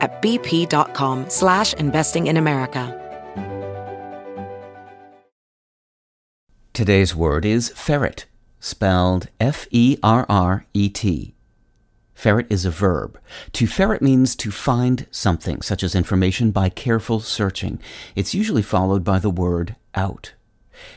at bp.com slash investing in America. Today's word is ferret, spelled F-E-R-R-E-T. Ferret is a verb. To ferret means to find something, such as information by careful searching. It's usually followed by the word out.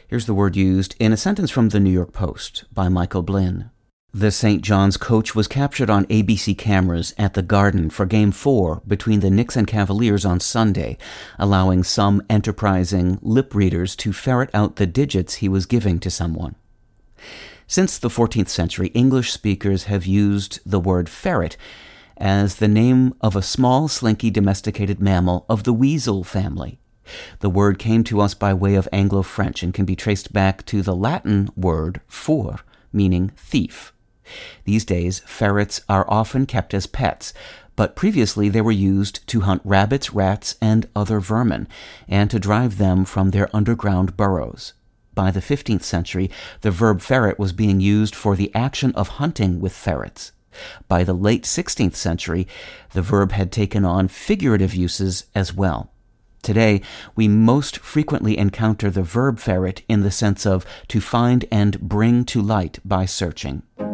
Here's the word used in a sentence from the New York Post by Michael Blinn. The St. John's coach was captured on ABC cameras at the Garden for Game 4 between the Knicks and Cavaliers on Sunday, allowing some enterprising lip readers to ferret out the digits he was giving to someone. Since the 14th century, English speakers have used the word ferret as the name of a small, slinky domesticated mammal of the weasel family. The word came to us by way of Anglo French and can be traced back to the Latin word fur, meaning thief. These days, ferrets are often kept as pets, but previously they were used to hunt rabbits, rats, and other vermin, and to drive them from their underground burrows. By the 15th century, the verb ferret was being used for the action of hunting with ferrets. By the late 16th century, the verb had taken on figurative uses as well. Today, we most frequently encounter the verb ferret in the sense of to find and bring to light by searching.